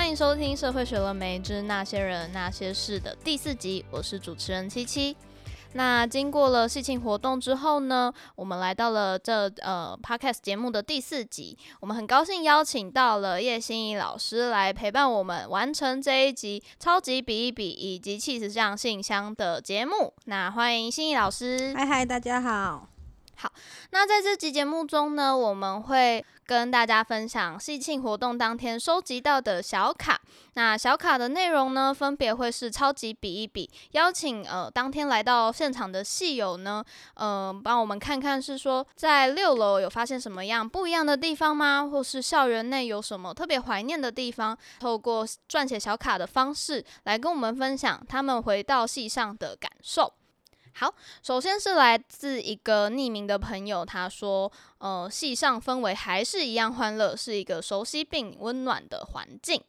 欢迎收听《社会学了没之那些人那些事》的第四集，我是主持人七七。那经过了系庆活动之后呢，我们来到了这呃 Podcast 节目的第四集。我们很高兴邀请到了叶欣怡老师来陪伴我们完成这一集超级比一比以及气质上信箱的节目。那欢迎欣怡老师。嗨嗨，大家好。好，那在这集节目中呢，我们会跟大家分享戏庆活动当天收集到的小卡。那小卡的内容呢，分别会是超级比一比，邀请呃当天来到现场的戏友呢，嗯、呃，帮我们看看是说在六楼有发现什么样不一样的地方吗？或是校园内有什么特别怀念的地方？透过撰写小卡的方式来跟我们分享他们回到戏上的感受。好，首先是来自一个匿名的朋友，他说：“呃，戏上氛围还是一样欢乐，是一个熟悉并温暖的环境。”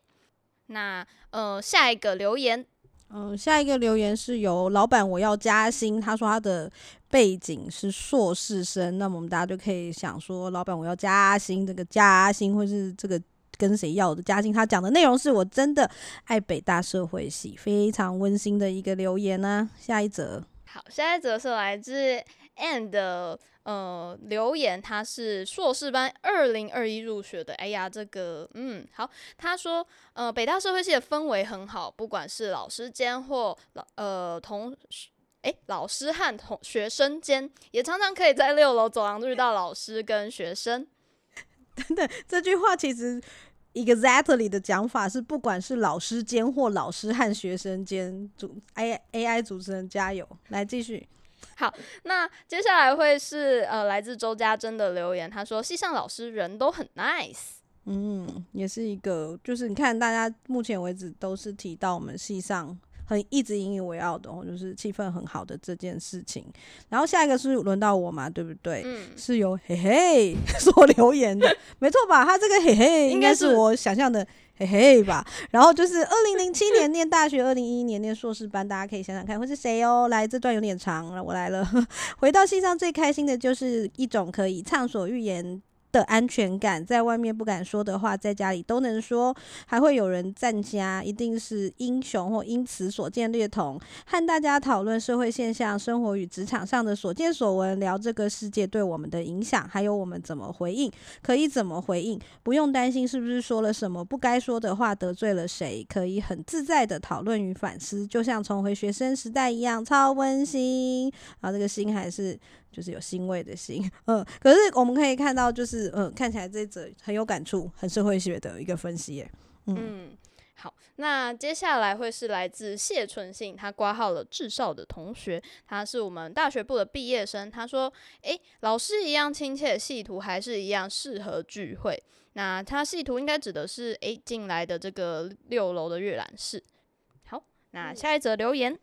那呃，下一个留言，嗯、下一个留言是由老板我要加薪，他说他的背景是硕士生，那么我们大家就可以想说，老板我要加薪，这个加薪或是这个跟谁要的加薪？他讲的内容是我真的爱北大社会系，非常温馨的一个留言呢、下一则。好，下一则是来自 And 的呃留言，他是硕士班二零二一入学的。哎呀，这个嗯好，他说呃北大社会系的氛围很好，不管是老师间或老呃同哎老师和同学生间，也常常可以在六楼走廊遇到老师跟学生。等等，这句话其实。Exactly 的讲法是，不管是老师间或老师和学生间，主 A AI 主持人加油，来继续。好，那接下来会是呃来自周家珍的留言，他说系上老师人都很 nice，嗯，也是一个，就是你看大家目前为止都是提到我们系上。很一直引以为傲的哦，就是气氛很好的这件事情。然后下一个是轮到我嘛，对不对？嗯，是由嘿嘿 所留言的，没错吧？他这个嘿嘿应该是我想象的嘿嘿吧。然后就是二零零七年念大学，二零一一年念硕士班，大家可以想想看会是谁哦。来，这段有点长，我来了。回到戏上最开心的就是一种可以畅所欲言的安全感，在外面不敢说的话，在家里都能说，还会有人赞家，一定是英雄或因此所见略同，和大家讨论社会现象、生活与职场上的所见所闻，聊这个世界对我们的影响，还有我们怎么回应，可以怎么回应，不用担心是不是说了什么不该说的话，得罪了谁，可以很自在的讨论与反思，就像重回学生时代一样，超温馨。然后这个心还是。就是有欣慰的心，嗯，可是我们可以看到，就是嗯，看起来这则很有感触，很社会学的一个分析耶，嗯，嗯，好，那接下来会是来自谢春信，他挂号了智少的同学，他是我们大学部的毕业生，他说，诶，老师一样亲切，系图还是一样适合聚会，那他系图应该指的是诶进来的这个六楼的阅览室，好，那下一则留言。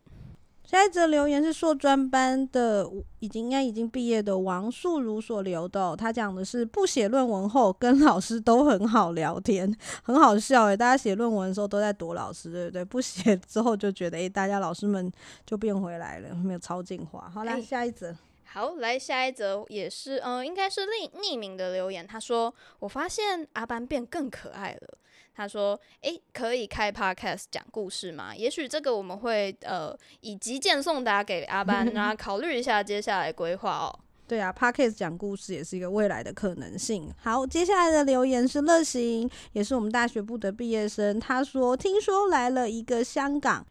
下一则留言是硕专班的，已经应该已经毕业的王素如所留的哦。他讲的是不写论文后跟老师都很好聊天，很好笑诶。大家写论文的时候都在躲老师，对不对？不写之后就觉得，诶，大家老师们就变回来了，没有超进化。好，啦下一则。好，来下一则也是，嗯、呃，应该是匿匿名的留言。他说：“我发现阿班变更可爱了。”他说：“诶，可以开 podcast 讲故事吗？也许这个我们会呃以急件送达给阿班，让他 考虑一下接下来规划哦。对啊，podcast 讲故事也是一个未来的可能性。好，接下来的留言是乐行，也是我们大学部的毕业生。他说：听说来了一个香港。”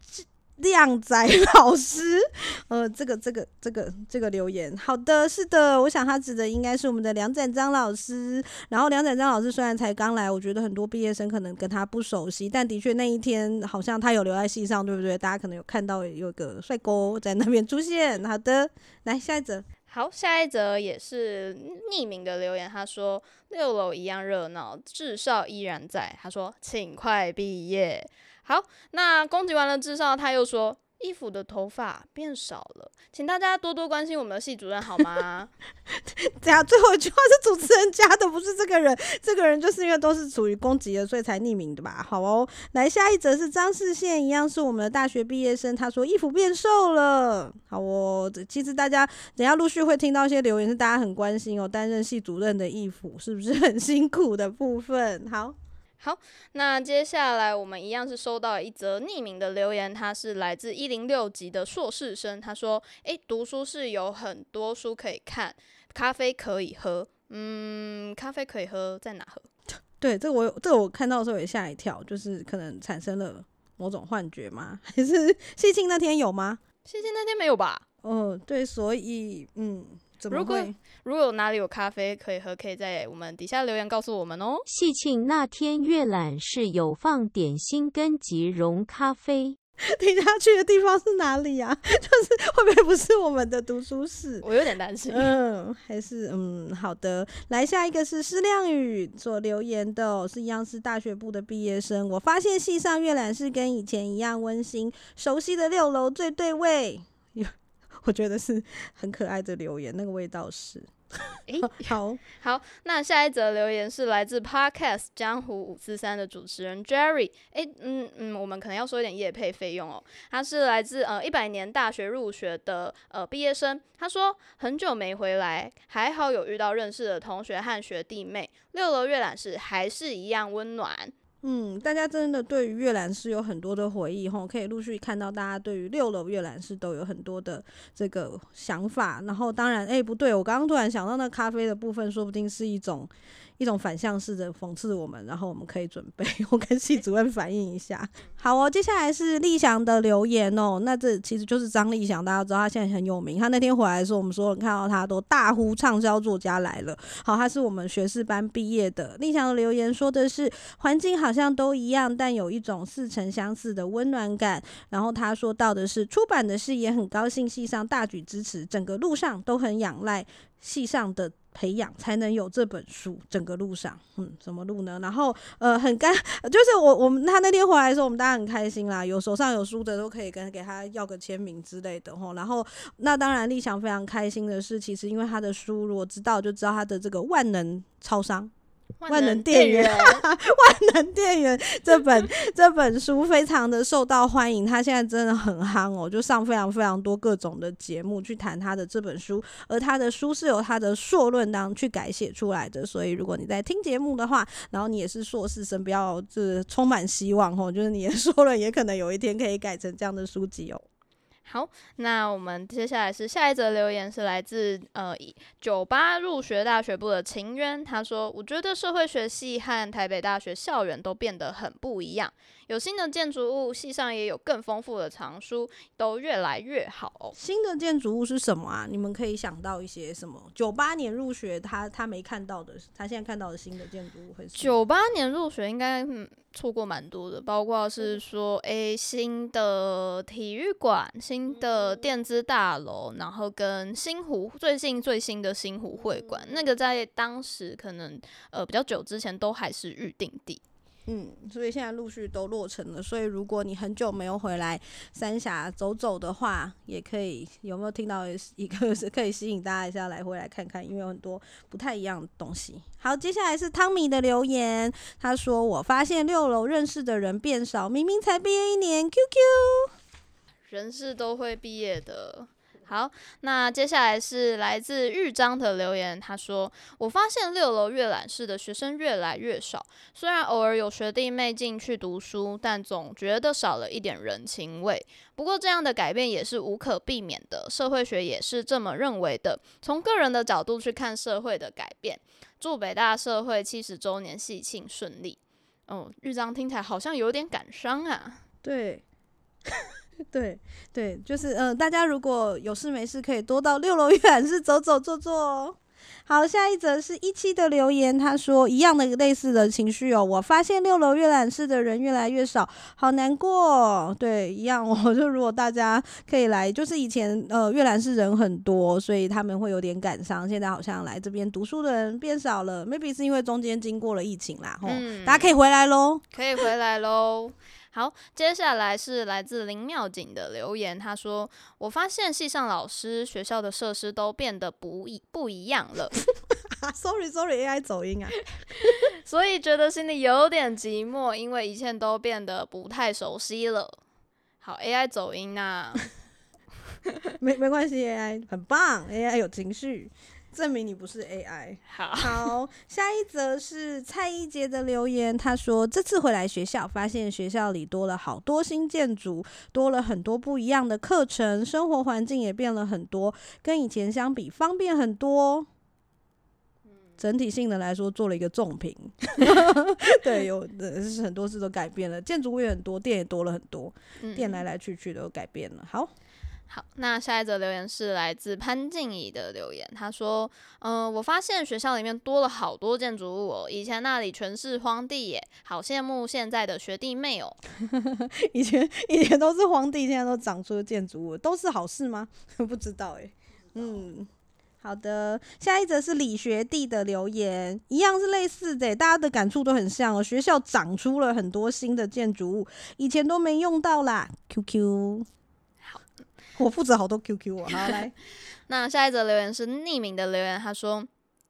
靓仔老师，呃，这个这个这个这个留言，好的，是的，我想他指的应该是我们的梁展章老师。然后梁展章老师虽然才刚来，我觉得很多毕业生可能跟他不熟悉，但的确那一天好像他有留在系上，对不对？大家可能有看到有个帅哥在那边出现。好的，来下一则。好，下一则也是匿名的留言，他说六楼一样热闹，智少依然在。他说请快毕业。好，那攻击完了智少，他又说衣服的头发变少了，请大家多多关心我们的系主任好吗？等下，最后一句话是主持人加的，不是这个人。这个人就是因为都是属于攻击的，所以才匿名的吧？好哦，来下一则是张世宪，一样是我们的大学毕业生，他说衣服变瘦了。好哦，其实大家等下陆续会听到一些留言，是大家很关心哦，担任系主任的衣服是不是很辛苦的部分？好。好，那接下来我们一样是收到一则匿名的留言，他是来自一零六级的硕士生，他说：“诶，读书是有很多书可以看，咖啡可以喝，嗯，咖啡可以喝，在哪喝？” 对，这个我这个我看到的时候也吓一跳，就是可能产生了某种幻觉吗？还是谢庆那天有吗？谢庆那天没有吧？哦，对，所以嗯。如果如果哪里有咖啡可以喝，可以在我们底下留言告诉我们哦。喜庆那天阅览室有放点心跟即溶咖啡，听下去的地方是哪里呀、啊？就是会不会不是我们的读书室？我有点担心。嗯，还是嗯，好的。来，下一个是施亮宇所留言的、哦，是一样是大学部的毕业生。我发现系上阅览室跟以前一样温馨，熟悉的六楼最对味。我觉得是很可爱的留言，那个味道是。诶、欸，好 好，那下一则留言是来自 Podcast 江湖五四三的主持人 Jerry。诶、欸，嗯嗯，我们可能要说一点业配费用哦。他是来自呃一百年大学入学的呃毕业生。他说很久没回来，还好有遇到认识的同学和学弟妹。六楼阅览室还是一样温暖。嗯，大家真的对于阅览室有很多的回忆吼，可以陆续看到大家对于六楼阅览室都有很多的这个想法。然后当然，哎、不对，我刚刚突然想到那咖啡的部分，说不定是一种。一种反向式的讽刺我们，然后我们可以准备，我跟系主任反映一下。好哦，接下来是立翔的留言哦。那这其实就是张立翔，大家知道他现在很有名。他那天回来的时候，我们所有人看到他都大呼畅销作家来了。好，他是我们学士班毕业的。立翔的留言说的是环境好像都一样，但有一种似曾相似的温暖感。然后他说到的是出版的事也很高兴，系上大举支持，整个路上都很仰赖系上的。培养才能有这本书，整个路上，嗯，什么路呢？然后，呃，很干，就是我我们他那天回来的时候，我们大家很开心啦，有手上有书的都可以跟给他要个签名之类的吼。然后，那当然，立翔非常开心的是，其实因为他的书，如果知道就知道他的这个万能超商。万能电源，万能电源这本 这本书非常的受到欢迎，他现在真的很夯哦，就上非常非常多各种的节目去谈他的这本书，而他的书是由他的硕论当去改写出来的，所以如果你在听节目的话，然后你也是硕士生，不要这充满希望哦，就是你的硕论也可能有一天可以改成这样的书籍哦。好，那我们接下来是下一则留言，是来自呃九八入学大学部的秦渊，他说：“我觉得社会学系和台北大学校园都变得很不一样。”有新的建筑物，系上也有更丰富的藏书，都越来越好哦。新的建筑物是什么啊？你们可以想到一些什么？九八年入学，他他没看到的，他现在看到的新的建筑物会是？九八年入学应该嗯错过蛮多的，包括是说诶、欸、新的体育馆、新的电子大楼，然后跟新湖最近最新的新湖会馆，那个在当时可能呃比较久之前都还是预定地。嗯，所以现在陆续都落成了。所以如果你很久没有回来三峡走走的话，也可以有没有听到一个是可以吸引大家一下来回来看看，因为有很多不太一样的东西。好，接下来是汤米的留言，他说：“我发现六楼认识的人变少，明明才毕业一年，QQ，人是都会毕业的。”好，那接下来是来自豫章的留言。他说：“我发现六楼阅览室的学生越来越少，虽然偶尔有学弟妹进去读书，但总觉得少了一点人情味。不过这样的改变也是无可避免的，社会学也是这么认为的。从个人的角度去看社会的改变。祝北大社会七十周年喜庆顺利。”哦，豫章听起来好像有点感伤啊。对。对对，就是嗯、呃，大家如果有事没事，可以多到六楼阅览室走走坐坐哦。好，下一则是一期的留言，他说一样的类似的情绪哦。我发现六楼阅览室的人越来越少，好难过。对，一样哦。就如果大家可以来，就是以前呃阅览室人很多，所以他们会有点感伤。现在好像来这边读书的人变少了，maybe 是因为中间经过了疫情啦。吼、嗯，大家可以回来喽，可以回来喽。好，接下来是来自林妙景的留言。他说：“我发现系上老师、学校的设施都变得不一不一样了。”Sorry Sorry，AI 走音啊，所以觉得心里有点寂寞，因为一切都变得不太熟悉了。好，AI 走音啊，没没关系，AI 很棒，AI 有情绪。证明你不是 AI。好，好，下一则是蔡一杰的留言，他说这次回来学校，发现学校里多了好多新建筑，多了很多不一样的课程，生活环境也变了很多，跟以前相比方便很多。整体性的来说，做了一个重评。对，有的是很多事都改变了，建筑物也很多，店也多了很多，嗯、店来来去去都改变了。好，好，那下一则留言是来自潘静怡的留言，他说：“嗯、呃，我发现学校里面多了好多建筑物哦，以前那里全是荒地耶，好羡慕现在的学弟妹哦。以前以前都是荒地，现在都长出了建筑物，都是好事吗？不知道哎，嗯。”好的，下一则是李学弟的留言，一样是类似的，大家的感触都很像哦。学校长出了很多新的建筑物，以前都没用到啦。QQ，好，我负责好多 QQ 哦。好，来，那下一则留言是匿名的留言，他说。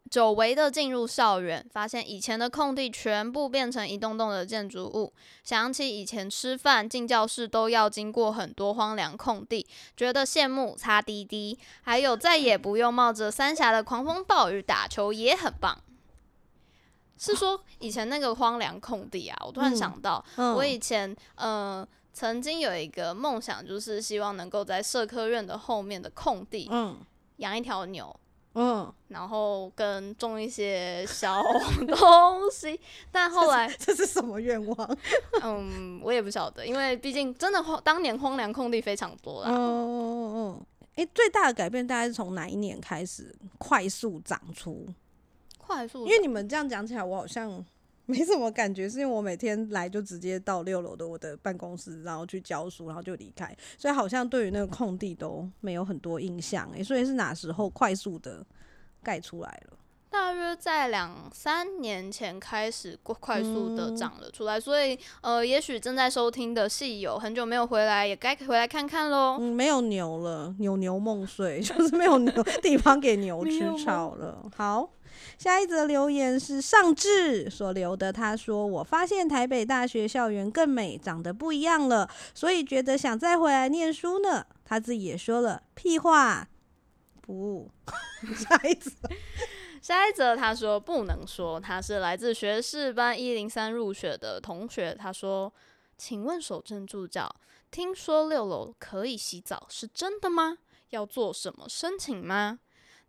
久违的进入校园，发现以前的空地全部变成一栋栋的建筑物。想起以前吃饭进教室都要经过很多荒凉空地，觉得羡慕。擦滴滴，还有再也不用冒着三峡的狂风暴雨打球也很棒。是说以前那个荒凉空地啊，我突然想到，嗯嗯、我以前呃曾经有一个梦想，就是希望能够在社科院的后面的空地，嗯，养一条牛。嗯，然后跟种一些小 东西，但后来这是，什么愿望？嗯，我也不晓得，因为毕竟真的荒当年荒凉空地非常多啦。哦哦哦，诶，最大的改变大概是从哪一年开始快速长出？快速，因为你们这样讲起来，我好像。没什么感觉，是因为我每天来就直接到六楼的我的办公室，然后去教书，然后就离开，所以好像对于那个空地都没有很多印象。诶，所以是哪时候快速的盖出来了？大约在两三年前开始快速的长了出来，嗯、所以呃，也许正在收听的戏友很久没有回来，也该回来看看喽。嗯，没有牛了，牛牛梦碎，就是没有牛地方给牛吃草了。好。下一则留言是尚志所留的，他说：“我发现台北大学校园更美，长得不一样了，所以觉得想再回来念书呢。”他自己也说了屁话，不。下一则，下一则他说不能说，他是来自学士班一零三入学的同学。他说：“请问守正助教，听说六楼可以洗澡，是真的吗？要做什么申请吗？”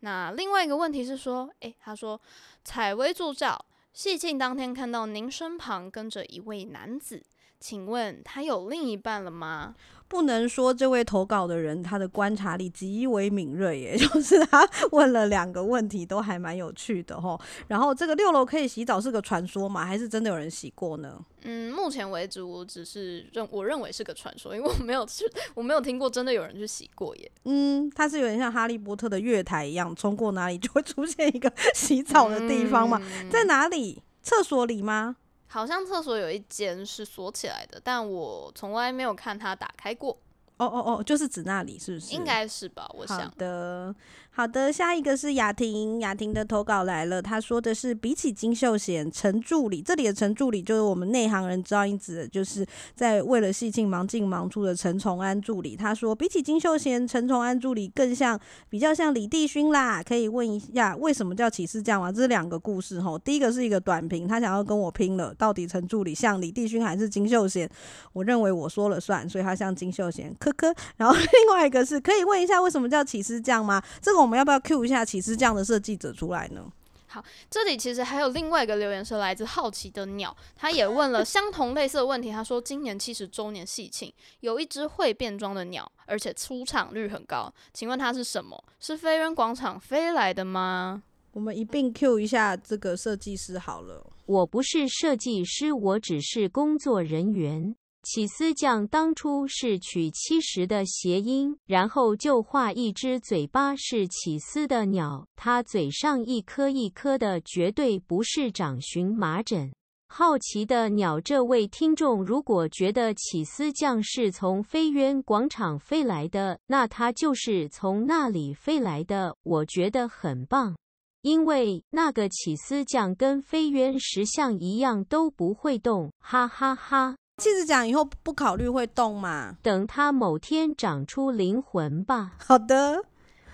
那另外一个问题是说，诶，他说，采薇助教，戏庆当天看到您身旁跟着一位男子，请问他有另一半了吗？不能说这位投稿的人他的观察力极为敏锐，耶，就是他问了两个问题都还蛮有趣的吼。然后这个六楼可以洗澡是个传说吗？还是真的有人洗过呢？嗯，目前为止我只是认我认为是个传说，因为我没有去，我没有听过真的有人去洗过耶。嗯，它是有点像哈利波特的月台一样，冲过哪里就会出现一个 洗澡的地方嘛？嗯、在哪里？厕所里吗？好像厕所有一间是锁起来的，但我从来没有看它打开过。哦哦哦，就是指那里是不是？应该是吧，我想。好的。好的，下一个是雅婷，雅婷的投稿来了。她说的是，比起金秀贤、陈助理，这里的陈助理就是我们内行人知道，因子就是在为了戏庆忙进忙出的陈崇安助理。他说，比起金秀贤、陈崇安助理，更像比较像李帝勋啦。可以问一下，为什么叫起司酱吗？这是两个故事齁。第一个是一个短评，他想要跟我拼了，到底陈助理像李帝勋还是金秀贤？我认为我说了算，所以他像金秀贤，科科。然后 另外一个是可以问一下，为什么叫起司酱吗？这个我。我们要不要 Q 一下起司酱的设计者出来呢？好，这里其实还有另外一个留言是来自好奇的鸟，他也问了相同类似的问题。他说，今年七十周年喜庆，有一只会变装的鸟，而且出场率很高，请问它是什么？是飞人广场飞来的吗？我们一并 Q 一下这个设计师好了。我不是设计师，我只是工作人员。起司酱当初是取七十的谐音，然后就画一只嘴巴是起司的鸟，它嘴上一颗一颗的，绝对不是长荨麻疹。好奇的鸟，这位听众如果觉得起司酱是从飞鸢广场飞来的，那它就是从那里飞来的，我觉得很棒，因为那个起司酱跟飞鸢石像一样都不会动，哈哈哈。起司酱以后不考虑会动嘛？等他某天长出灵魂吧。好的，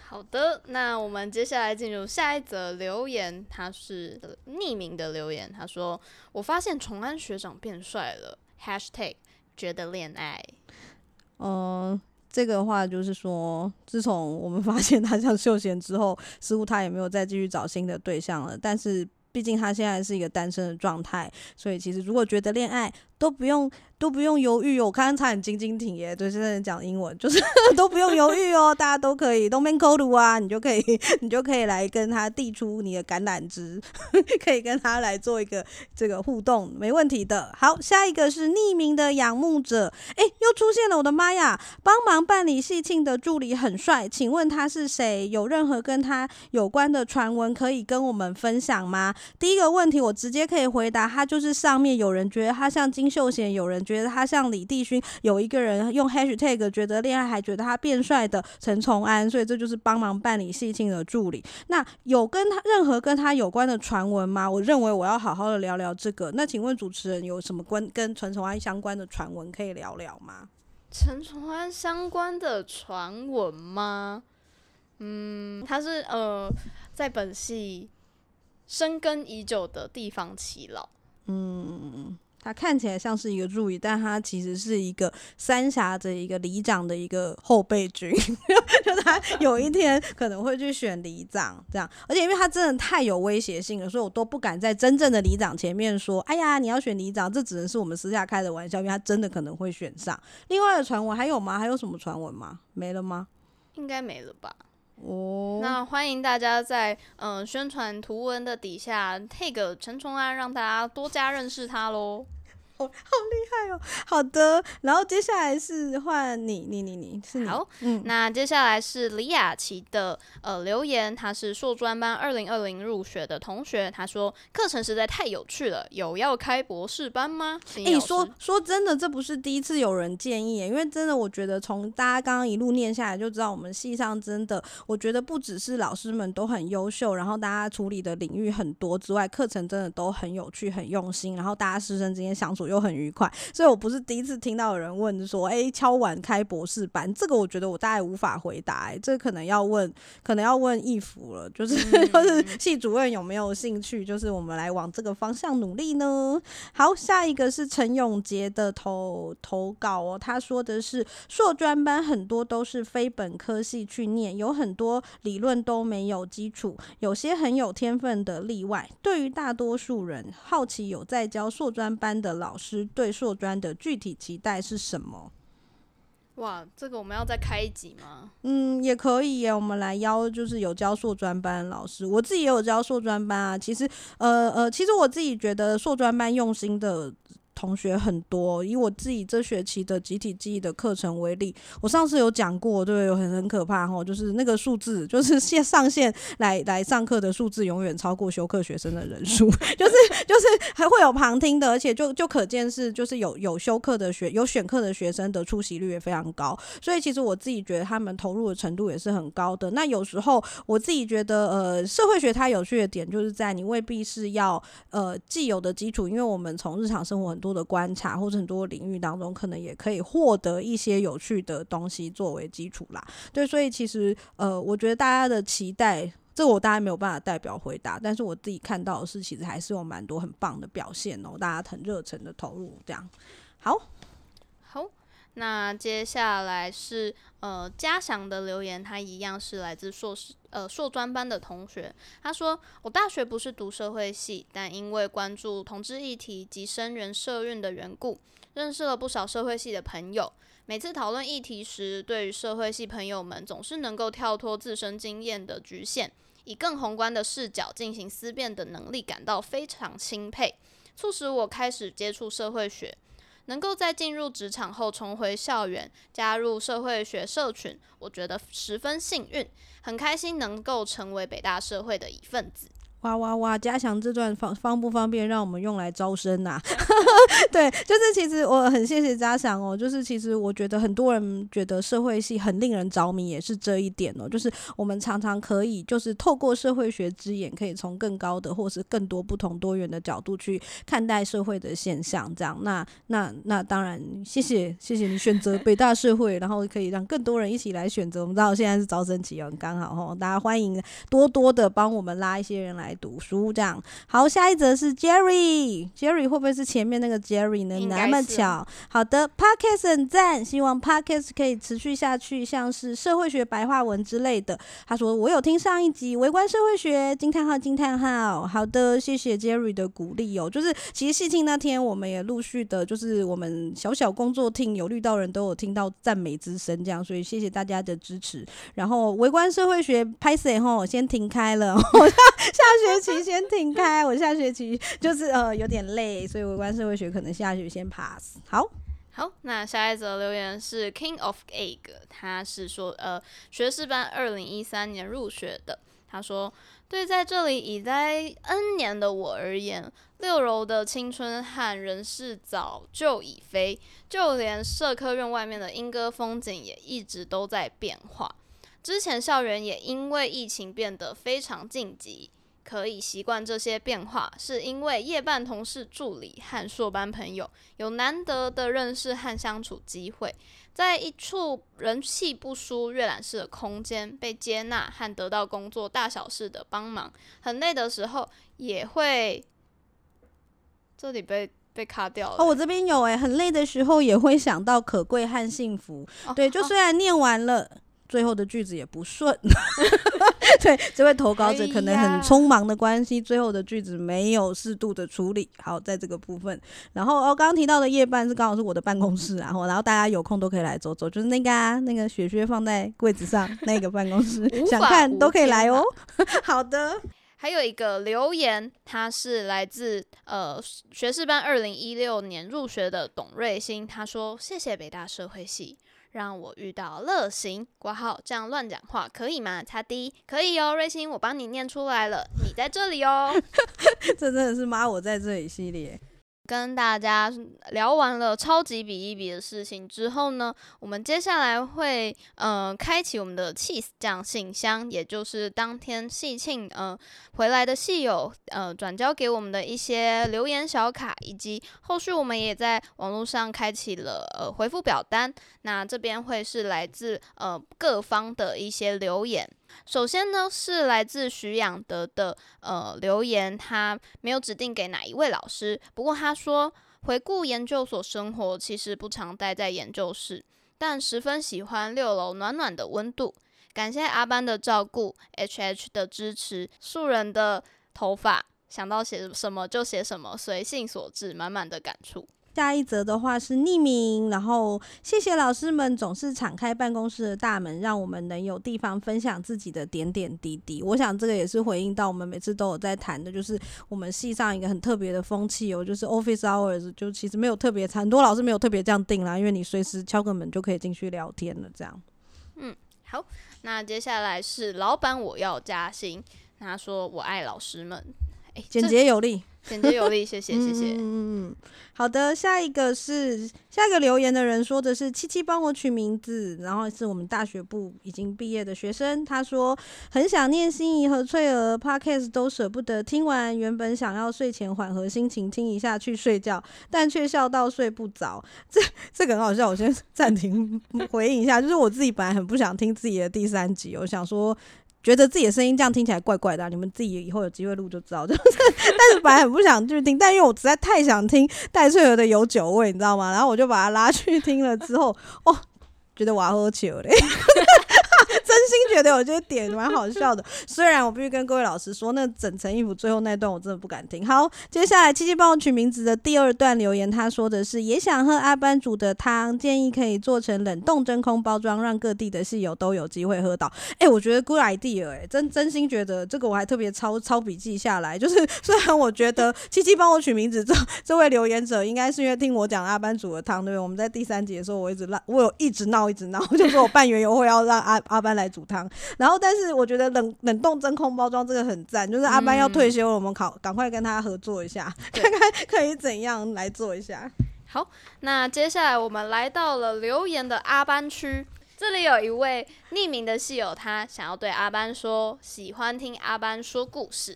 好的，那我们接下来进入下一则留言，他是匿名的留言，他说：“我发现崇安学长变帅了。” #hashtag 觉得恋爱，嗯，这个话就是说，自从我们发现他像秀贤之后，似乎他也没有再继续找新的对象了。但是，毕竟他现在是一个单身的状态，所以其实如果觉得恋爱，都不用都不用犹豫哦，我刚刚差点晶晶挺耶，对，现在讲英文就是 都不用犹豫哦，大家都可以，都没扣度啊，你就可以你就可以来跟他递出你的橄榄枝，可以跟他来做一个这个互动，没问题的。好，下一个是匿名的仰慕者，哎，又出现了，我的妈呀！帮忙办理喜庆的助理很帅，请问他是谁？有任何跟他有关的传闻可以跟我们分享吗？第一个问题我直接可以回答，他就是上面有人觉得他像金。秀贤有人觉得他像李帝勋，有一个人用 hashtag 觉得恋爱，还觉得他变帅的陈崇安，所以这就是帮忙办理戏庆的助理。那有跟他任何跟他有关的传闻吗？我认为我要好好的聊聊这个。那请问主持人有什么关跟陈崇安相关的传闻可以聊聊吗？陈崇安相关的传闻吗？嗯，他是呃在本系深耕已久的地方耆老。嗯。他看起来像是一个助理，但他其实是一个三峡的一个里长的一个后备军，就他有一天可能会去选里长这样，而且因为他真的太有威胁性了，所以我都不敢在真正的里长前面说，哎呀，你要选里长，这只能是我们私下开的玩笑，因为他真的可能会选上。另外的传闻还有吗？还有什么传闻吗？没了吗？应该没了吧。哦，那欢迎大家在嗯、呃、宣传图文的底下 tag 陈崇安，让大家多加认识他喽。好，好厉害哦！好的，然后接下来是换你，你，你，你是你好，嗯，那接下来是李雅琪的呃留言，他是硕专班二零二零入学的同学，他说课程实在太有趣了，有要开博士班吗？哎、欸，说说真的，这不是第一次有人建议，因为真的，我觉得从大家刚刚一路念下来就知道，我们系上真的，我觉得不只是老师们都很优秀，然后大家处理的领域很多之外，课程真的都很有趣、很用心，然后大家师生之间相处。又很愉快，所以我不是第一次听到有人问说：“哎、欸，敲碗开博士班？”这个我觉得我大概无法回答、这可能要问，可能要问义府了，就是、嗯、就是系主任有没有兴趣？就是我们来往这个方向努力呢。好，下一个是陈永杰的投投稿哦，他说的是硕专班很多都是非本科系去念，有很多理论都没有基础，有些很有天分的例外。对于大多数人，好奇有在教硕专班的老。老师对硕专的具体期待是什么？哇，这个我们要再开一集吗？嗯，也可以耶。我们来邀就是有教硕专班的老师，我自己也有教硕专班啊。其实，呃呃，其实我自己觉得硕专班用心的。同学很多，以我自己这学期的集体记忆的课程为例，我上次有讲过，对，很很可怕哈，就是那个数字，就是 线上线来来上课的数字永远超过修课学生的人数，就是就是还会有旁听的，而且就就可见是就是有有修课的学有选课的学生的出席率也非常高，所以其实我自己觉得他们投入的程度也是很高的。那有时候我自己觉得，呃，社会学它有趣的点就是在你未必是要呃既有的基础，因为我们从日常生活很多的观察或者很多领域当中，可能也可以获得一些有趣的东西作为基础啦。对，所以其实呃，我觉得大家的期待，这我当然没有办法代表回答，但是我自己看到的是，其实还是有蛮多很棒的表现哦，大家很热忱的投入，这样好好。那接下来是呃嘉祥的留言，他一样是来自硕士呃硕专班的同学。他说：“我大学不是读社会系，但因为关注同志议题及生源社运的缘故，认识了不少社会系的朋友。每次讨论议题时，对于社会系朋友们总是能够跳脱自身经验的局限，以更宏观的视角进行思辨的能力，感到非常钦佩，促使我开始接触社会学。”能够在进入职场后重回校园，加入社会学社群，我觉得十分幸运，很开心能够成为北大社会的一份子。哇哇哇！加强这段方方不方便让我们用来招生呐、啊？对，就是其实我很谢谢嘉祥哦。就是其实我觉得很多人觉得社会系很令人着迷，也是这一点哦。就是我们常常可以就是透过社会学之眼，可以从更高的或是更多不同多元的角度去看待社会的现象。这样，那那那当然，谢谢谢谢你选择北大社会，然后可以让更多人一起来选择。我们知道现在是招生期哦，刚好哦，大家欢迎多多的帮我们拉一些人来。读书这样好，下一则是 Jerry，Jerry 会不会是前面那个 Jerry 呢？那么巧，好的，Podcast 很赞，希望 Podcast 可以持续下去，像是社会学白话文之类的。他说我有听上一集围观社会学，惊叹号惊叹号。好的，谢谢 Jerry 的鼓励哦。就是其实细庆那天我们也陆续的，就是我们小小工作厅有绿道人都有听到赞美之声，这样，所以谢谢大家的支持。然后围观社会学拍摄后先停开了，下学期先停开，我下学期就是呃有点累，所以微观社会学可能下学期先 pass。好，好，那下一则留言是 King of Egg，他是说呃学士班二零一三年入学的，他说对在这里已待 N 年的我而言，六楼的青春和人事早就已非，就连社科院外面的莺歌风景也一直都在变化。之前校园也因为疫情变得非常紧急。可以习惯这些变化，是因为夜班同事、助理和硕班朋友有难得的认识和相处机会，在一处人气不输、阅览室的空间被接纳和得到工作大小事的帮忙。很累的时候也会，这里被被卡掉了。哦，我这边有诶，很累的时候也会想到可贵和幸福。哦、对，就虽然念完了。哦最后的句子也不顺，对，这位投稿者可能很匆忙的关系，最后的句子没有适度的处理好，在这个部分。然后哦，刚刚提到的夜班是刚好是我的办公室，然后然后大家有空都可以来走走，就是那个啊，那个雪靴放在柜子上那个办公室，想看都可以来哦。好的，还有一个留言，他是来自呃学士班二零一六年入学的董瑞兴，他说谢谢北大社会系。让我遇到乐行挂号，这样乱讲话可以吗？擦滴可以哦，瑞星，我帮你念出来了，你在这里哦。这真的是妈我在这里系列。跟大家聊完了超级比一比的事情之后呢，我们接下来会呃开启我们的 cheese 酱信箱，也就是当天系庆呃回来的戏友呃转交给我们的一些留言小卡，以及后续我们也在网络上开启了呃回复表单，那这边会是来自呃各方的一些留言。首先呢，是来自徐养德的呃留言，他没有指定给哪一位老师，不过他说回顾研究所生活，其实不常待在研究室，但十分喜欢六楼暖暖的温度，感谢阿班的照顾，HH 的支持，素人的头发，想到写什么就写什么，随性所致，满满的感触。下一则的话是匿名，然后谢谢老师们总是敞开办公室的大门，让我们能有地方分享自己的点点滴滴。我想这个也是回应到我们每次都有在谈的，就是我们系上一个很特别的风气哦，就是 office hours，就其实没有特别，很多老师没有特别这样定啦，因为你随时敲个门就可以进去聊天了，这样。嗯，好，那接下来是老板我要加薪，他说我爱老师们，哎，简洁有力。简洁有力，谢谢谢谢。嗯嗯，好的，下一个是下一个留言的人说的是七七帮我取名字，然后是我们大学部已经毕业的学生，他说很想念心仪和翠儿，Podcast 都舍不得听完，原本想要睡前缓和心情听一下去睡觉，但却笑到睡不着。这这个很好笑，我先暂停 回应一下，就是我自己本来很不想听自己的第三集，我想说。觉得自己的声音这样听起来怪怪的，你们自己以后有机会录就知道。就是，但是本来很不想去听，但因为我实在太想听戴翠儿的有酒味，你知道吗？然后我就把他拉去听了之后，哦，觉得我要喝酒嘞。真心觉得有些点蛮好笑的，虽然我必须跟各位老师说，那整层衣服最后那段我真的不敢听。好，接下来七七帮我取名字的第二段留言，他说的是也想喝阿班煮的汤，建议可以做成冷冻真空包装，让各地的室友都有机会喝到。哎、我觉得 good idea，哎、真真心觉得这个我还特别抄抄笔记下来。就是虽然我觉得七七帮我取名字这这位留言者应该是因为听我讲阿班煮的汤，对不对？我们在第三集的时候，我一直闹，我有一直闹一直闹，就说我办园游会要让阿阿班来。来煮汤。然后，但是我觉得冷冷冻真空包装这个很赞，就是阿班要退休了，我们考赶快跟他合作一下，看看可以怎样来做一下。好，那接下来我们来到了留言的阿班区，这里有一位匿名的室友，他想要对阿班说，喜欢听阿班说故事。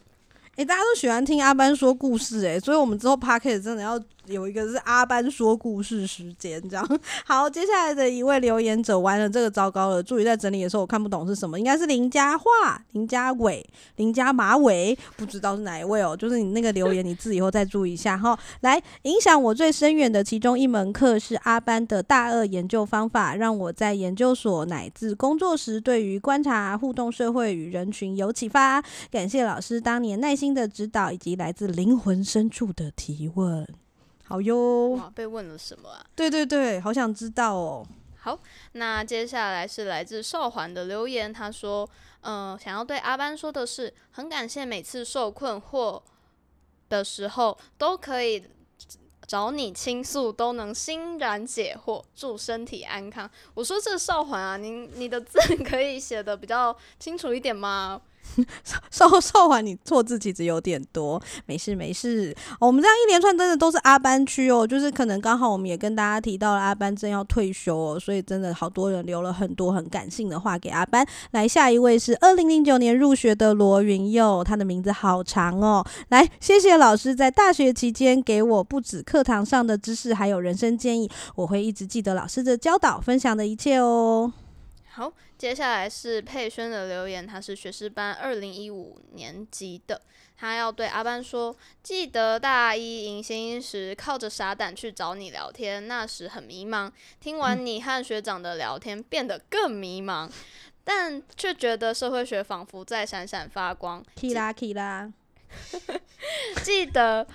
诶、欸，大家都喜欢听阿班说故事，诶，所以我们之后 Podcast 真的要。有一个是阿班说故事时间，这样 好。接下来的一位留言者，完了，这个糟糕了。助理在整理的时候，我看不懂是什么，应该是林家华、林家伟、林家马尾，不知道是哪一位哦。就是你那个留言，你自己以后再注意一下哈。来，影响我最深远的其中一门课是阿班的大二研究方法，让我在研究所乃至工作时，对于观察、互动社会与人群有启发。感谢老师当年耐心的指导，以及来自灵魂深处的提问。好哟，哇，被问了什么啊？对对对，好想知道哦。好，那接下来是来自少环的留言，他说：“嗯、呃，想要对阿班说的是，很感谢每次受困惑的时候都可以找你倾诉，都能欣然解惑，祝身体安康。”我说这少环啊，你你的字可以写的比较清楚一点吗？少少环，你错字其实有点多，没事没事。我们这样一连串真的都是阿班区哦，就是可能刚好我们也跟大家提到了阿班正要退休哦，所以真的好多人留了很多很感性的话给阿班。来，下一位是二零零九年入学的罗云佑，他的名字好长哦。来，谢谢老师在大学期间给我不止课堂上的知识，还有人生建议，我会一直记得老师的教导，分享的一切哦。好，接下来是佩轩的留言，他是学士班二零一五年级的，他要对阿班说：记得大一迎新时，靠着傻胆去找你聊天，那时很迷茫。听完你和学长的聊天，变得更迷茫，但却觉得社会学仿佛在闪闪发光。起啦起啦，记得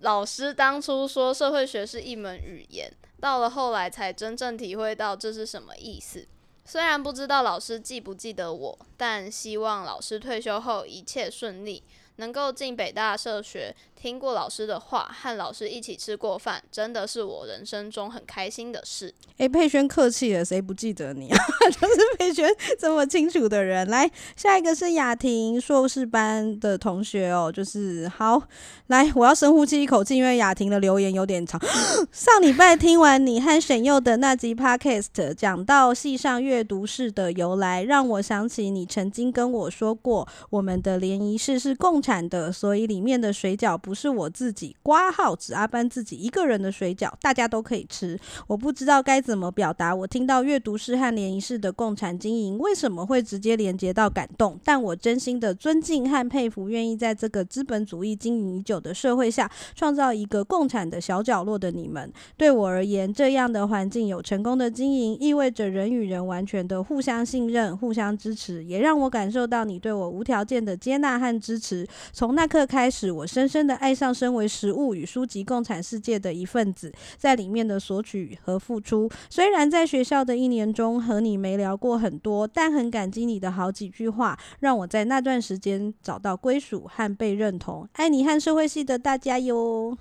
老师当初说社会学是一门语言，到了后来才真正体会到这是什么意思。虽然不知道老师记不记得我，但希望老师退休后一切顺利，能够进北大社学。听过老师的话，和老师一起吃过饭，真的是我人生中很开心的事。诶、欸，佩轩客气了，谁不记得你啊？就是佩轩这么清楚的人。来，下一个是雅婷硕士班的同学哦，就是好。来，我要深呼吸一口气，因为雅婷的留言有点长。上礼拜听完你和沈佑的那集 Podcast，讲到戏上阅读室的由来，让我想起你曾经跟我说过，我们的联谊室是共产的，所以里面的水饺不。不是我自己括号指阿班自己一个人的水饺，大家都可以吃。我不知道该怎么表达。我听到阅读室和联谊室的共产经营，为什么会直接连接到感动？但我真心的尊敬和佩服，愿意在这个资本主义经营已久的社会下，创造一个共产的小角落的你们。对我而言，这样的环境有成功的经营，意味着人与人完全的互相信任、互相支持，也让我感受到你对我无条件的接纳和支持。从那刻开始，我深深的。爱上身为食物与书籍共产世界的一份子，在里面的索取和付出。虽然在学校的一年中和你没聊过很多，但很感激你的好几句话，让我在那段时间找到归属和被认同。爱你和社会系的大家哟。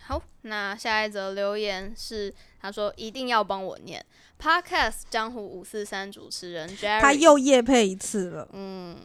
好，那下一则留言是，他说一定要帮我念 Podcast 江湖五四三主持人 Jerry，他又夜配一次了。嗯。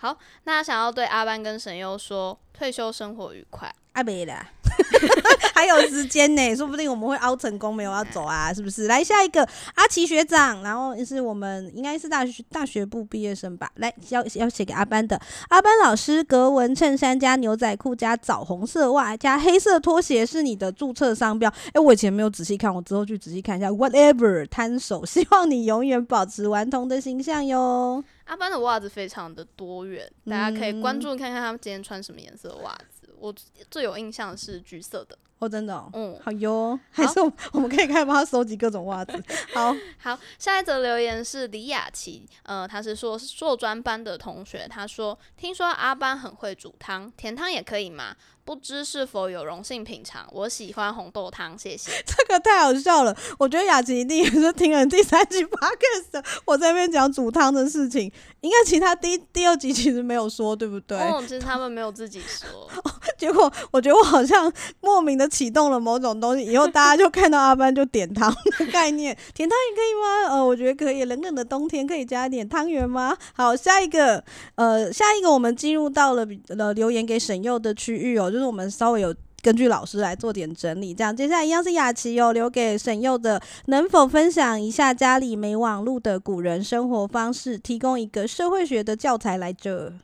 好，那想要对阿班跟神佑说，退休生活愉快。阿贝啦，还有时间呢，说不定我们会凹成功，没有要走啊，是不是？来下一个阿奇学长，然后是我们应该是大学大学部毕业生吧？来要要写给阿班的，阿班老师，格纹衬衫加牛仔裤加枣红色袜加黑色拖鞋是你的注册商标。哎、欸，我以前没有仔细看，我之后去仔细看一下。Whatever，摊手，希望你永远保持顽童的形象哟。阿班的袜子非常的多元，大家可以关注看看他们今天穿什么颜色的袜子。嗯、我最有印象是橘色的哦，真的、哦，嗯，好哟，还是 我们可以开始帮他收集各种袜子。好 好，下一则留言是李雅琪，呃，他是说硕专班的同学，他说听说阿班很会煮汤，甜汤也可以吗？不知是否有荣幸品尝？我喜欢红豆汤，谢谢。这个太好笑了，我觉得雅琪一定也是听了第三集 podcast，我在那边讲煮汤的事情，应该其他第第二集其实没有说，对不对？哦，其实他们没有自己说。结果我觉得我好像莫名的启动了某种东西，以后大家就看到阿班就点汤的概念，甜汤也可以吗？呃，我觉得可以。冷冷的冬天可以加一点汤圆吗？好，下一个，呃，下一个我们进入到了呃留言给沈佑的区域哦，就是我们稍微有。根据老师来做点整理，这样接下来一样是雅琪哦，留给沈佑的，能否分享一下家里没网络的古人生活方式，提供一个社会学的教材来着？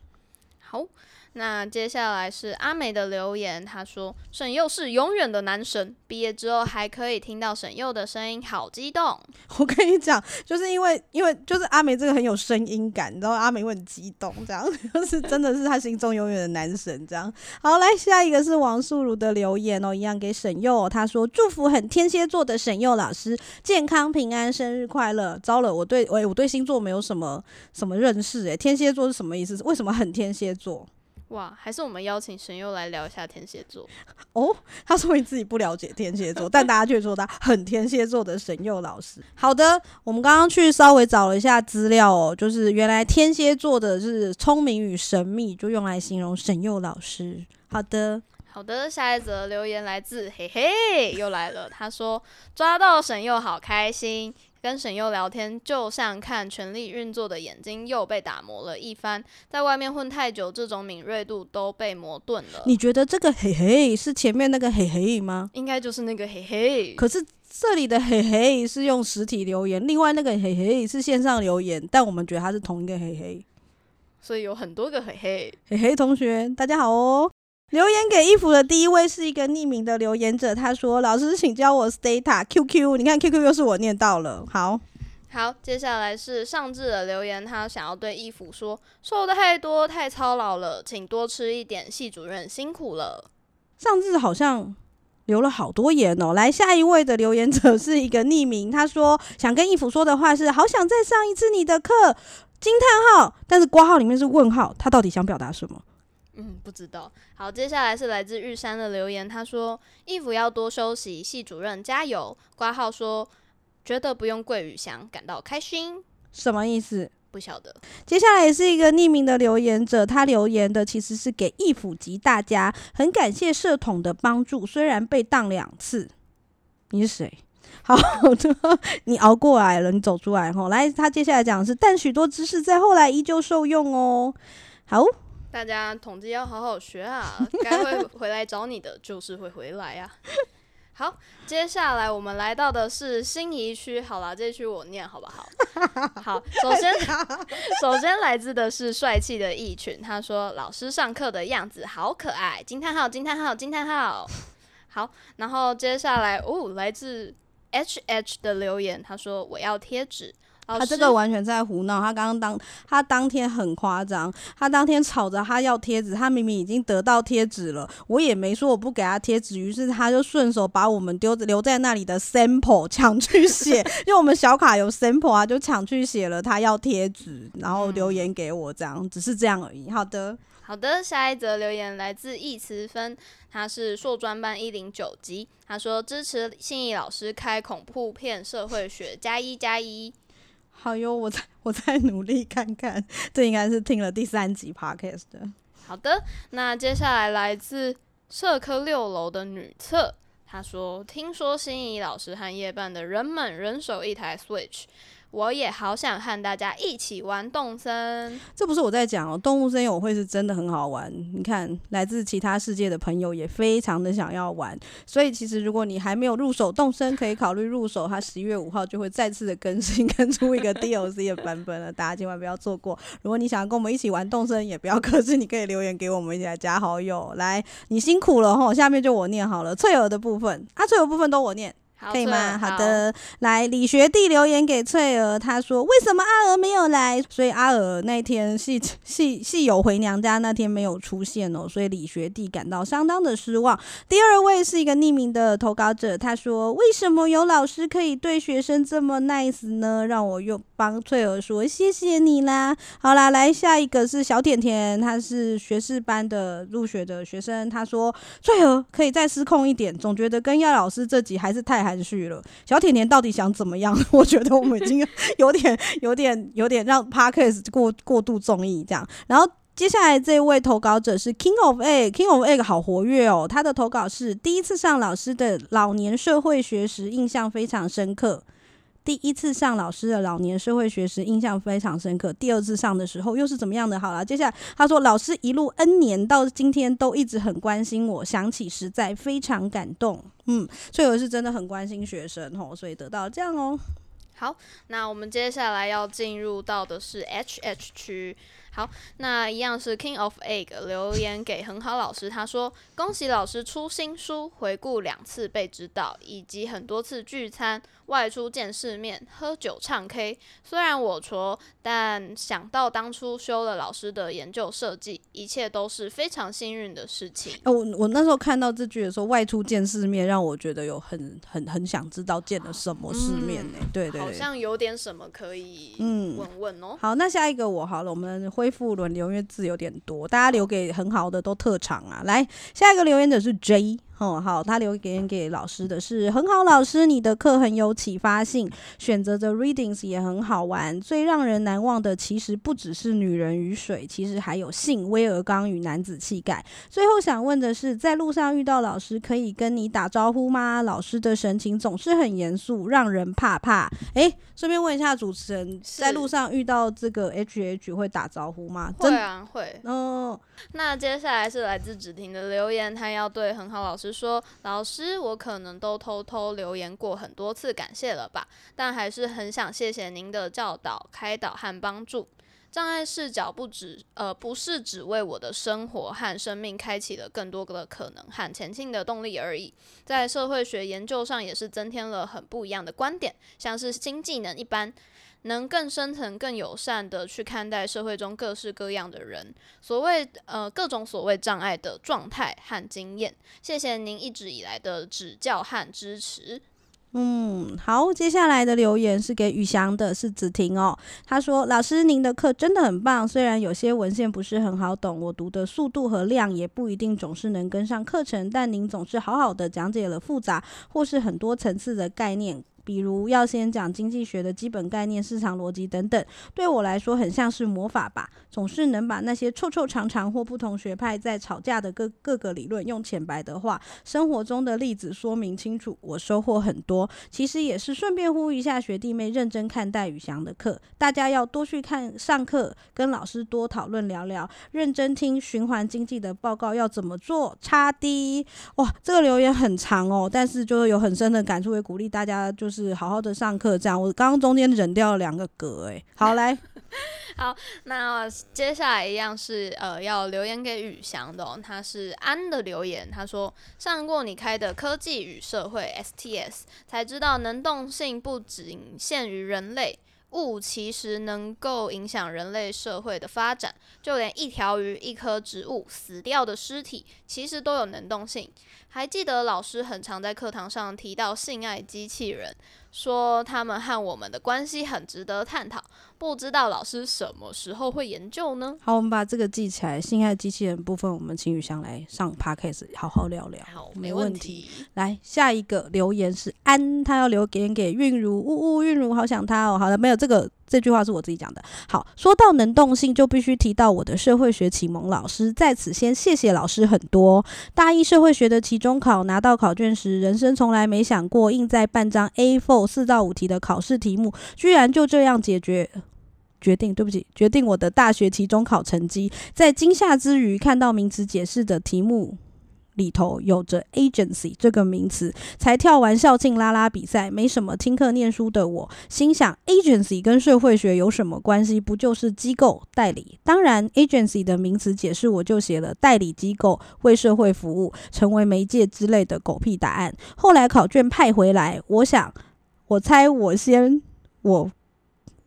好。那接下来是阿美的留言，她说沈佑是永远的男神，毕业之后还可以听到沈佑的声音，好激动。我跟你讲，就是因为因为就是阿美这个很有声音感，你知道阿美会很激动，这样就是真的是他心中永远的男神，这样。好，来下一个是王素如的留言哦，一样给沈佑，他说祝福很天蝎座的沈佑老师健康平安，生日快乐。糟了，我对我我对星座没有什么什么认识诶，天蝎座是什么意思？为什么很天蝎座？哇，还是我们邀请神佑来聊一下天蝎座哦。他说你自己不了解天蝎座，但大家却说他很天蝎座的神佑老师。好的，我们刚刚去稍微找了一下资料哦，就是原来天蝎座的是聪明与神秘，就用来形容神佑老师。好的，好的，下一则留言来自嘿嘿，又来了。他说抓到神佑好开心。跟沈佑聊天，就像看权力运作的眼睛又被打磨了一番。在外面混太久，这种敏锐度都被磨钝了。你觉得这个嘿嘿是前面那个嘿嘿吗？应该就是那个嘿嘿。可是这里的嘿嘿是用实体留言，另外那个嘿嘿是线上留言，但我们觉得它是同一个嘿嘿，所以有很多个嘿嘿。嘿嘿同学，大家好哦。留言给衣服的第一位是一个匿名的留言者，他说：“老师，请教我 Stata QQ。你看 QQ 又是我念到了。好，好，接下来是上智的留言，他想要对衣服说：瘦的太多，太操劳了，请多吃一点。系主任辛苦了。上智好像留了好多言哦。来，下一位的留言者是一个匿名，他说想跟衣服说的话是：好想再上一次你的课，惊叹号！但是括号里面是问号，他到底想表达什么？”嗯，不知道。好，接下来是来自玉山的留言，他说：“衣服要多休息，系主任加油。”挂号说：“觉得不用贵语箱，感到开心。”什么意思？不晓得。接下来也是一个匿名的留言者，他留言的其实是给义府及大家，很感谢社统的帮助，虽然被当两次。你是谁？好的，你熬过来了，你走出来后，来，他接下来讲的是，但许多知识在后来依旧受用哦。好。大家统计要好好学啊！该会回来找你的，就是会回来呀、啊。好，接下来我们来到的是心仪区。好了，这区我念好不好？好，首先，首先来自的是帅气的一群。他说：“老师上课的样子好可爱！”惊叹号！惊叹号！惊叹号！好，然后接下来哦，来自 H H 的留言，他说：“我要贴纸。”他这个完全在胡闹。他刚刚当他当天很夸张，他当天吵着他要贴纸，他明明已经得到贴纸了，我也没说我不给他贴纸，于是他就顺手把我们丢留在那里的 sample 抢去写，因为我们小卡有 sample 啊，就抢去写了他要贴纸，然后留言给我，这样只是这样而已。好的，好的，下一则留言来自易慈芬，他是硕专班一零九级，他说支持信义老师开恐怖片社会学加一加一。好哟，我再我再努力看看。这应该是听了第三集 podcast 的。好的，那接下来来自社科六楼的女厕，她说：“听说心仪老师和夜半的人们人手一台 Switch。”我也好想和大家一起玩动森，这不是我在讲哦，动物森友会是真的很好玩。你看，来自其他世界的朋友也非常的想要玩，所以其实如果你还没有入手动森，可以考虑入手。它十一月五号就会再次的更新，跟出一个 DLC 的版本了，大家千万不要错过。如果你想要跟我们一起玩动森，也不要客气，你可以留言给我们一起来加好友。来，你辛苦了齁，下面就我念好了。翠儿的部分，啊，翠儿部分都我念。可以吗？好的，好，来李学弟留言给翠儿，他说：“为什么阿娥没有来？”所以阿娥那天系系系友回娘家那天没有出现哦，所以李学弟感到相当的失望。第二位是一个匿名的投稿者，他说：“为什么有老师可以对学生这么 nice 呢？”让我又帮翠儿说谢谢你啦。好啦，来下一个是小甜甜，他是学士班的入学的学生，他说：“翠儿可以再失控一点，总觉得跟耀老师这集还是太含蓄了，小甜甜到底想怎么样？我觉得我们已经有点、有点、有点让 Parkes 过过度综艺这样。然后接下来这位投稿者是 King of Egg，King of Egg 好活跃哦。他的投稿是第一次上老师的老年社会学时，印象非常深刻。第一次上老师的老年社会学时，印象非常深刻。第二次上的时候又是怎么样的？好了，接下来他说，老师一路 N 年到今天都一直很关心我，想起实在非常感动。嗯，所以我是真的很关心学生哦，所以得到这样哦。好，那我们接下来要进入到的是 HH 区。好，那一样是 King of Egg 留言给很好老师，他说：“恭喜老师出新书，回顾两次被指导，以及很多次聚餐、外出见世面、喝酒唱 K。虽然我挫，但想到当初修了老师的研究设计，一切都是非常幸运的事情。”哦，我我那时候看到这句的时候，“外出见世面”让我觉得有很很很想知道见了什么世面呢？嗯、对，对对，好像有点什么可以嗯问问哦。好，那下一个我好了，我们恢复轮流，因为字有点多，大家留给很好的都特长啊。来，下一个留言者是 J。哦，好，他留言给老师的是很好，老师你的课很有启发性，选择的 readings 也很好玩。最让人难忘的其实不只是女人与水，其实还有性、威尔刚与男子气概。最后想问的是，在路上遇到老师可以跟你打招呼吗？老师的神情总是很严肃，让人怕怕。诶，顺便问一下主持人，在路上遇到这个 HH 会打招呼吗？会啊，会。哦，那接下来是来自芷婷的留言，他要对很好老师。说老师，我可能都偷偷留言过很多次感谢了吧，但还是很想谢谢您的教导、开导和帮助。障碍视角不止呃不是只为我的生活和生命开启了更多的可能和前进的动力而已，在社会学研究上也是增添了很不一样的观点，像是新技能一般。能更深层、更友善的去看待社会中各式各样的人，所谓呃各种所谓障碍的状态和经验。谢谢您一直以来的指教和支持。嗯，好，接下来的留言是给宇翔的，是子婷哦。他说：“老师，您的课真的很棒，虽然有些文献不是很好懂，我读的速度和量也不一定总是能跟上课程，但您总是好好的讲解了复杂或是很多层次的概念。”比如要先讲经济学的基本概念、市场逻辑等等，对我来说很像是魔法吧。总是能把那些臭臭长长或不同学派在吵架的各各个理论，用浅白的话、生活中的例子说明清楚，我收获很多。其实也是顺便呼吁一下学弟妹认真看待宇翔的课，大家要多去看上课，跟老师多讨论聊聊，认真听循环经济的报告要怎么做。差低哇，这个留言很长哦，但是就是有很深的感触，也鼓励大家就是。是好好的上课，这样我刚刚中间忍掉了两个格，哎，好来，好，那接下来一样是呃要留言给宇翔的，哦，他是安的留言，他说上过你开的科技与社会 STS，才知道能动性不仅限于人类。物其实能够影响人类社会的发展，就连一条鱼、一棵植物死掉的尸体，其实都有能动性。还记得老师很常在课堂上提到性爱机器人。说他们和我们的关系很值得探讨，不知道老师什么时候会研究呢？好，我们把这个记起来。性爱机器人部分，我们请雨翔来上 podcast 好好聊聊。好，没问题。来，下一个留言是安，他要留言给韵如，呜呜，韵如好想他哦。好了，没有这个。这句话是我自己讲的。好，说到能动性，就必须提到我的社会学启蒙老师，在此先谢谢老师很多。大一社会学的期中考拿到考卷时，人生从来没想过，印在半张 A4 四到五题的考试题目，居然就这样解决决定。对不起，决定我的大学期中考成绩。在惊吓之余，看到名词解释的题目。里头有着 agency 这个名词，才跳完校庆拉拉比赛，没什么听课念书的我，心想 agency 跟社会学有什么关系？不就是机构代理？当然，agency 的名词解释我就写了代理机构为社会服务，成为媒介之类的狗屁答案。后来考卷派回来，我想，我猜我先我。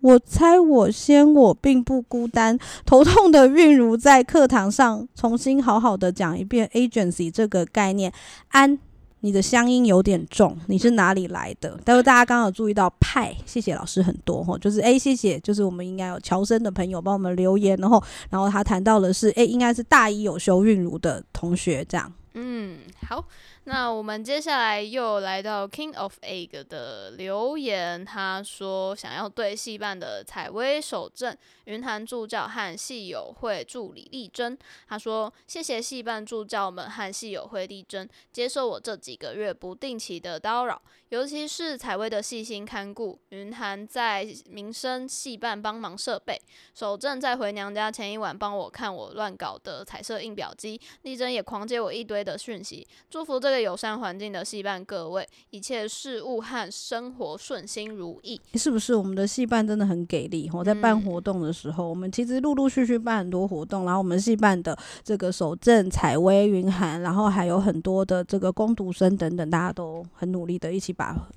我猜我先，我并不孤单。头痛的韵如在课堂上重新好好的讲一遍 agency 这个概念。安，你的乡音有点重，你是哪里来的？但是大家刚刚有注意到派，谢谢老师很多吼，就是诶、谢谢，就是我们应该有乔生的朋友帮我们留言，然后然后他谈到的是诶、应该是大一有修韵如的同学这样。嗯，好。那我们接下来又来到 King of Egg 的留言，他说想要对戏办的采薇守正、云坛助教和戏友会助理力争。他说谢谢戏办助教们和戏友会力争，接受我这几个月不定期的叨扰，尤其是采薇的细心看顾，云涵在民生戏办帮忙设备，守正在回娘家前一晚帮我看我乱搞的彩色印表机，丽珍也狂接我一堆的讯息，祝福这个。友善环境的戏办各位，一切事务和生活顺心如意。是不是我们的戏办真的很给力？我在办活动的时候，嗯、我们其实陆陆续续办很多活动，然后我们戏办的这个守正、采薇、云涵，然后还有很多的这个工读生等等，大家都很努力的一起把。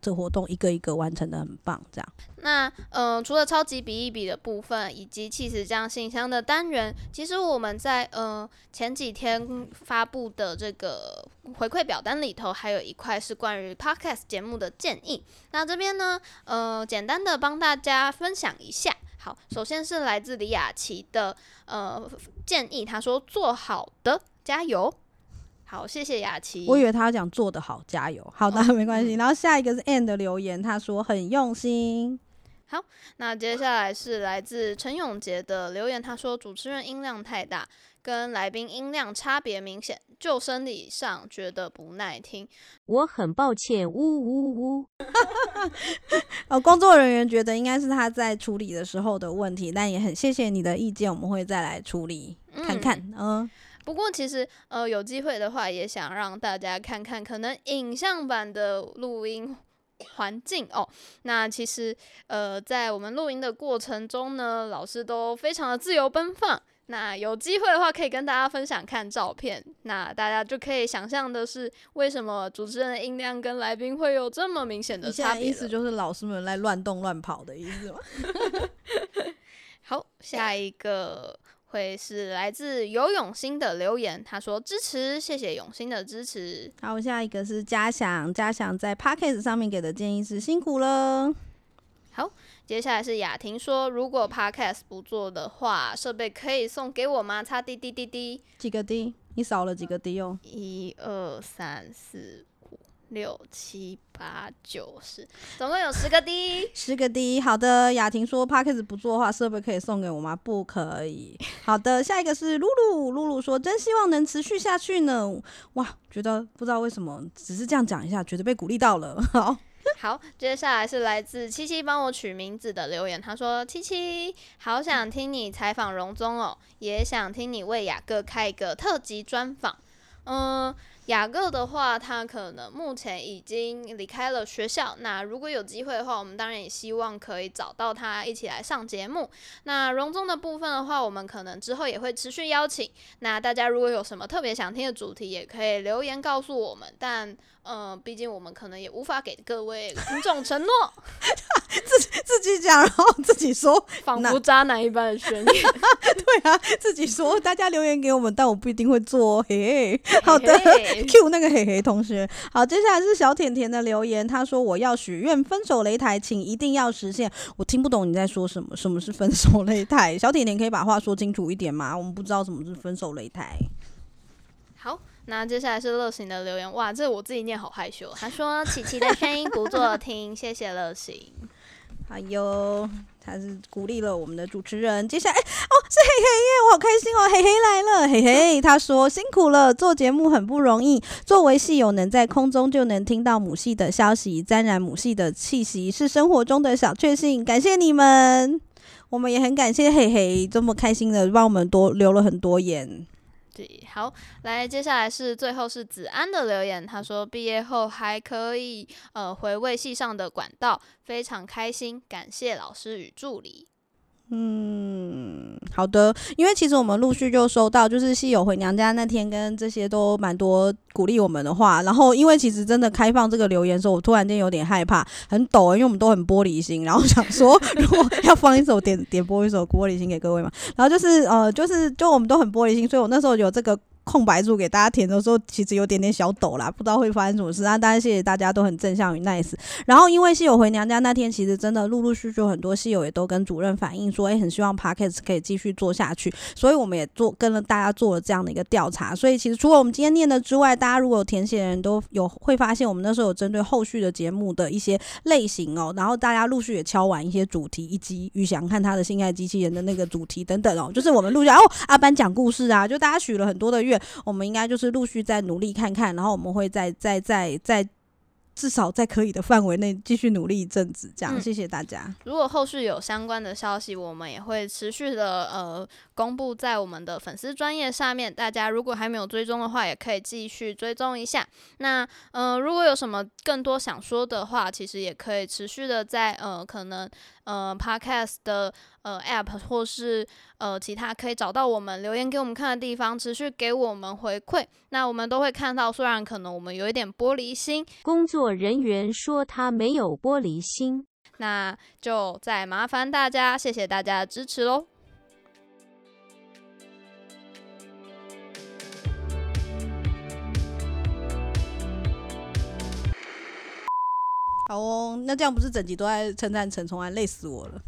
这活动一个一个完成的很棒，这样。那呃，除了超级比一比的部分，以及起司酱信箱的单元，其实我们在呃前几天发布的这个回馈表单里头，还有一块是关于 Podcast 节目的建议。那这边呢，呃，简单的帮大家分享一下。好，首先是来自李雅琪的呃建议，他说：“做好的，加油。”好，谢谢雅琪。我以为他要讲做得好，加油。好的，没关系。嗯、然后下一个是 Ann 的留言，他说很用心。好，那接下来是来自陈永杰的留言，他说主持人音量太大，跟来宾音量差别明显，就生理上觉得不耐听。我很抱歉，呜呜呜。哦，工作人员觉得应该是他在处理的时候的问题，但也很谢谢你的意见，我们会再来处理看看。嗯。嗯不过其实，呃，有机会的话，也想让大家看看可能影像版的录音环境哦。那其实，呃，在我们录音的过程中呢，老师都非常的自由奔放。那有机会的话，可以跟大家分享看照片，那大家就可以想象的是，为什么主持人的音量跟来宾会有这么明显的差别？意思就是老师们在乱动乱跑的意思吗？好，下一个。会是来自游泳星的留言，他说支持，谢谢永星的支持。好，下一个是嘉祥，嘉祥在 Podcast 上面给的建议是辛苦了。好，接下来是雅婷说，如果 Podcast 不做的话，设备可以送给我吗？擦滴滴滴滴，几个滴？你少了几个滴哦？一二三四。六七八九十，总共有十个 D，十个 D。好的，雅婷说 Podcast 不做的话，设备可以送给我吗？不可以。好的，下一个是露露，露露说真希望能持续下去呢。哇，觉得不知道为什么，只是这样讲一下，觉得被鼓励到了。好，好，接下来是来自七七帮我取名字的留言，他说七七好想听你采访荣宗哦，也想听你为雅各开一个特辑专访。嗯。雅各的话，他可能目前已经离开了学校。那如果有机会的话，我们当然也希望可以找到他一起来上节目。那荣宗的部分的话，我们可能之后也会持续邀请。那大家如果有什么特别想听的主题，也可以留言告诉我们。但嗯，毕竟我们可能也无法给各位听众承诺，己自己讲，然后自己说，仿佛渣男一般的宣言。对啊，自己说，大家留言给我们，但我不一定会做。嘿，嘿，好的，Q 那个嘿嘿同学。好，接下来是小甜甜的留言，他说我要许愿分手擂台，请一定要实现。我听不懂你在说什么，什么是分手擂台？小甜甜可以把话说清楚一点吗？我们不知道什么是分手擂台。好。那接下来是乐行的留言，哇，这我自己念好害羞。他说：“琪琪的声音不错听，谢谢乐行。”哎呦，他是鼓励了我们的主持人。接下来，哦，是嘿嘿耶，我好开心哦，嘿嘿来了，嘿嘿。他说：“辛苦了，做节目很不容易。作为戏友，能在空中就能听到母系的消息，沾染母系的气息，是生活中的小确幸。感谢你们，我们也很感谢嘿嘿这么开心的帮我们多留了很多言。”好，来，接下来是最后是子安的留言，他说毕业后还可以呃回味系上的管道，非常开心，感谢老师与助理。嗯，好的，因为其实我们陆续就收到，就是戏友回娘家那天跟这些都蛮多鼓励我们的话，然后因为其实真的开放这个留言说，我突然间有点害怕，很抖，因为我们都很玻璃心，然后想说如果要放一首点点播一首玻璃心给各位嘛，然后就是呃就是就我们都很玻璃心，所以我那时候有这个。空白处给大家填的时候，其实有点点小抖啦，不知道会发生什么事。那当然谢谢大家都很正向与 nice。然后因为戏友回娘家那天，其实真的陆陆续续很多戏友也都跟主任反映说，哎，很希望 Podcast 可以继续做下去，所以我们也做跟了大家做了这样的一个调查。所以其实除了我们今天念的之外，大家如果有填写的人都有会发现，我们那时候有针对后续的节目的一些类型哦，然后大家陆续也敲完一些主题，以及宇翔看他的性爱机器人的那个主题等等哦，就是我们陆续哦，阿班讲故事啊，就大家许了很多的愿，我们应该就是陆续再努力看看，然后我们会再再再再。再至少在可以的范围内继续努力一阵子，这样、嗯、谢谢大家。如果后续有相关的消息，我们也会持续的呃公布在我们的粉丝专业上面。大家如果还没有追踪的话，也可以继续追踪一下。那呃如果有什么更多想说的话，其实也可以持续的在呃可能呃 Podcast 的呃 App 或是呃其他可以找到我们留言给我们看的地方，持续给我们回馈。那我们都会看到，虽然可能我们有一点玻璃心，工作人员说他没有玻璃心，那就再麻烦大家，谢谢大家的支持喽。好哦，那这样不是整集都在称赞陈崇安，累死我了。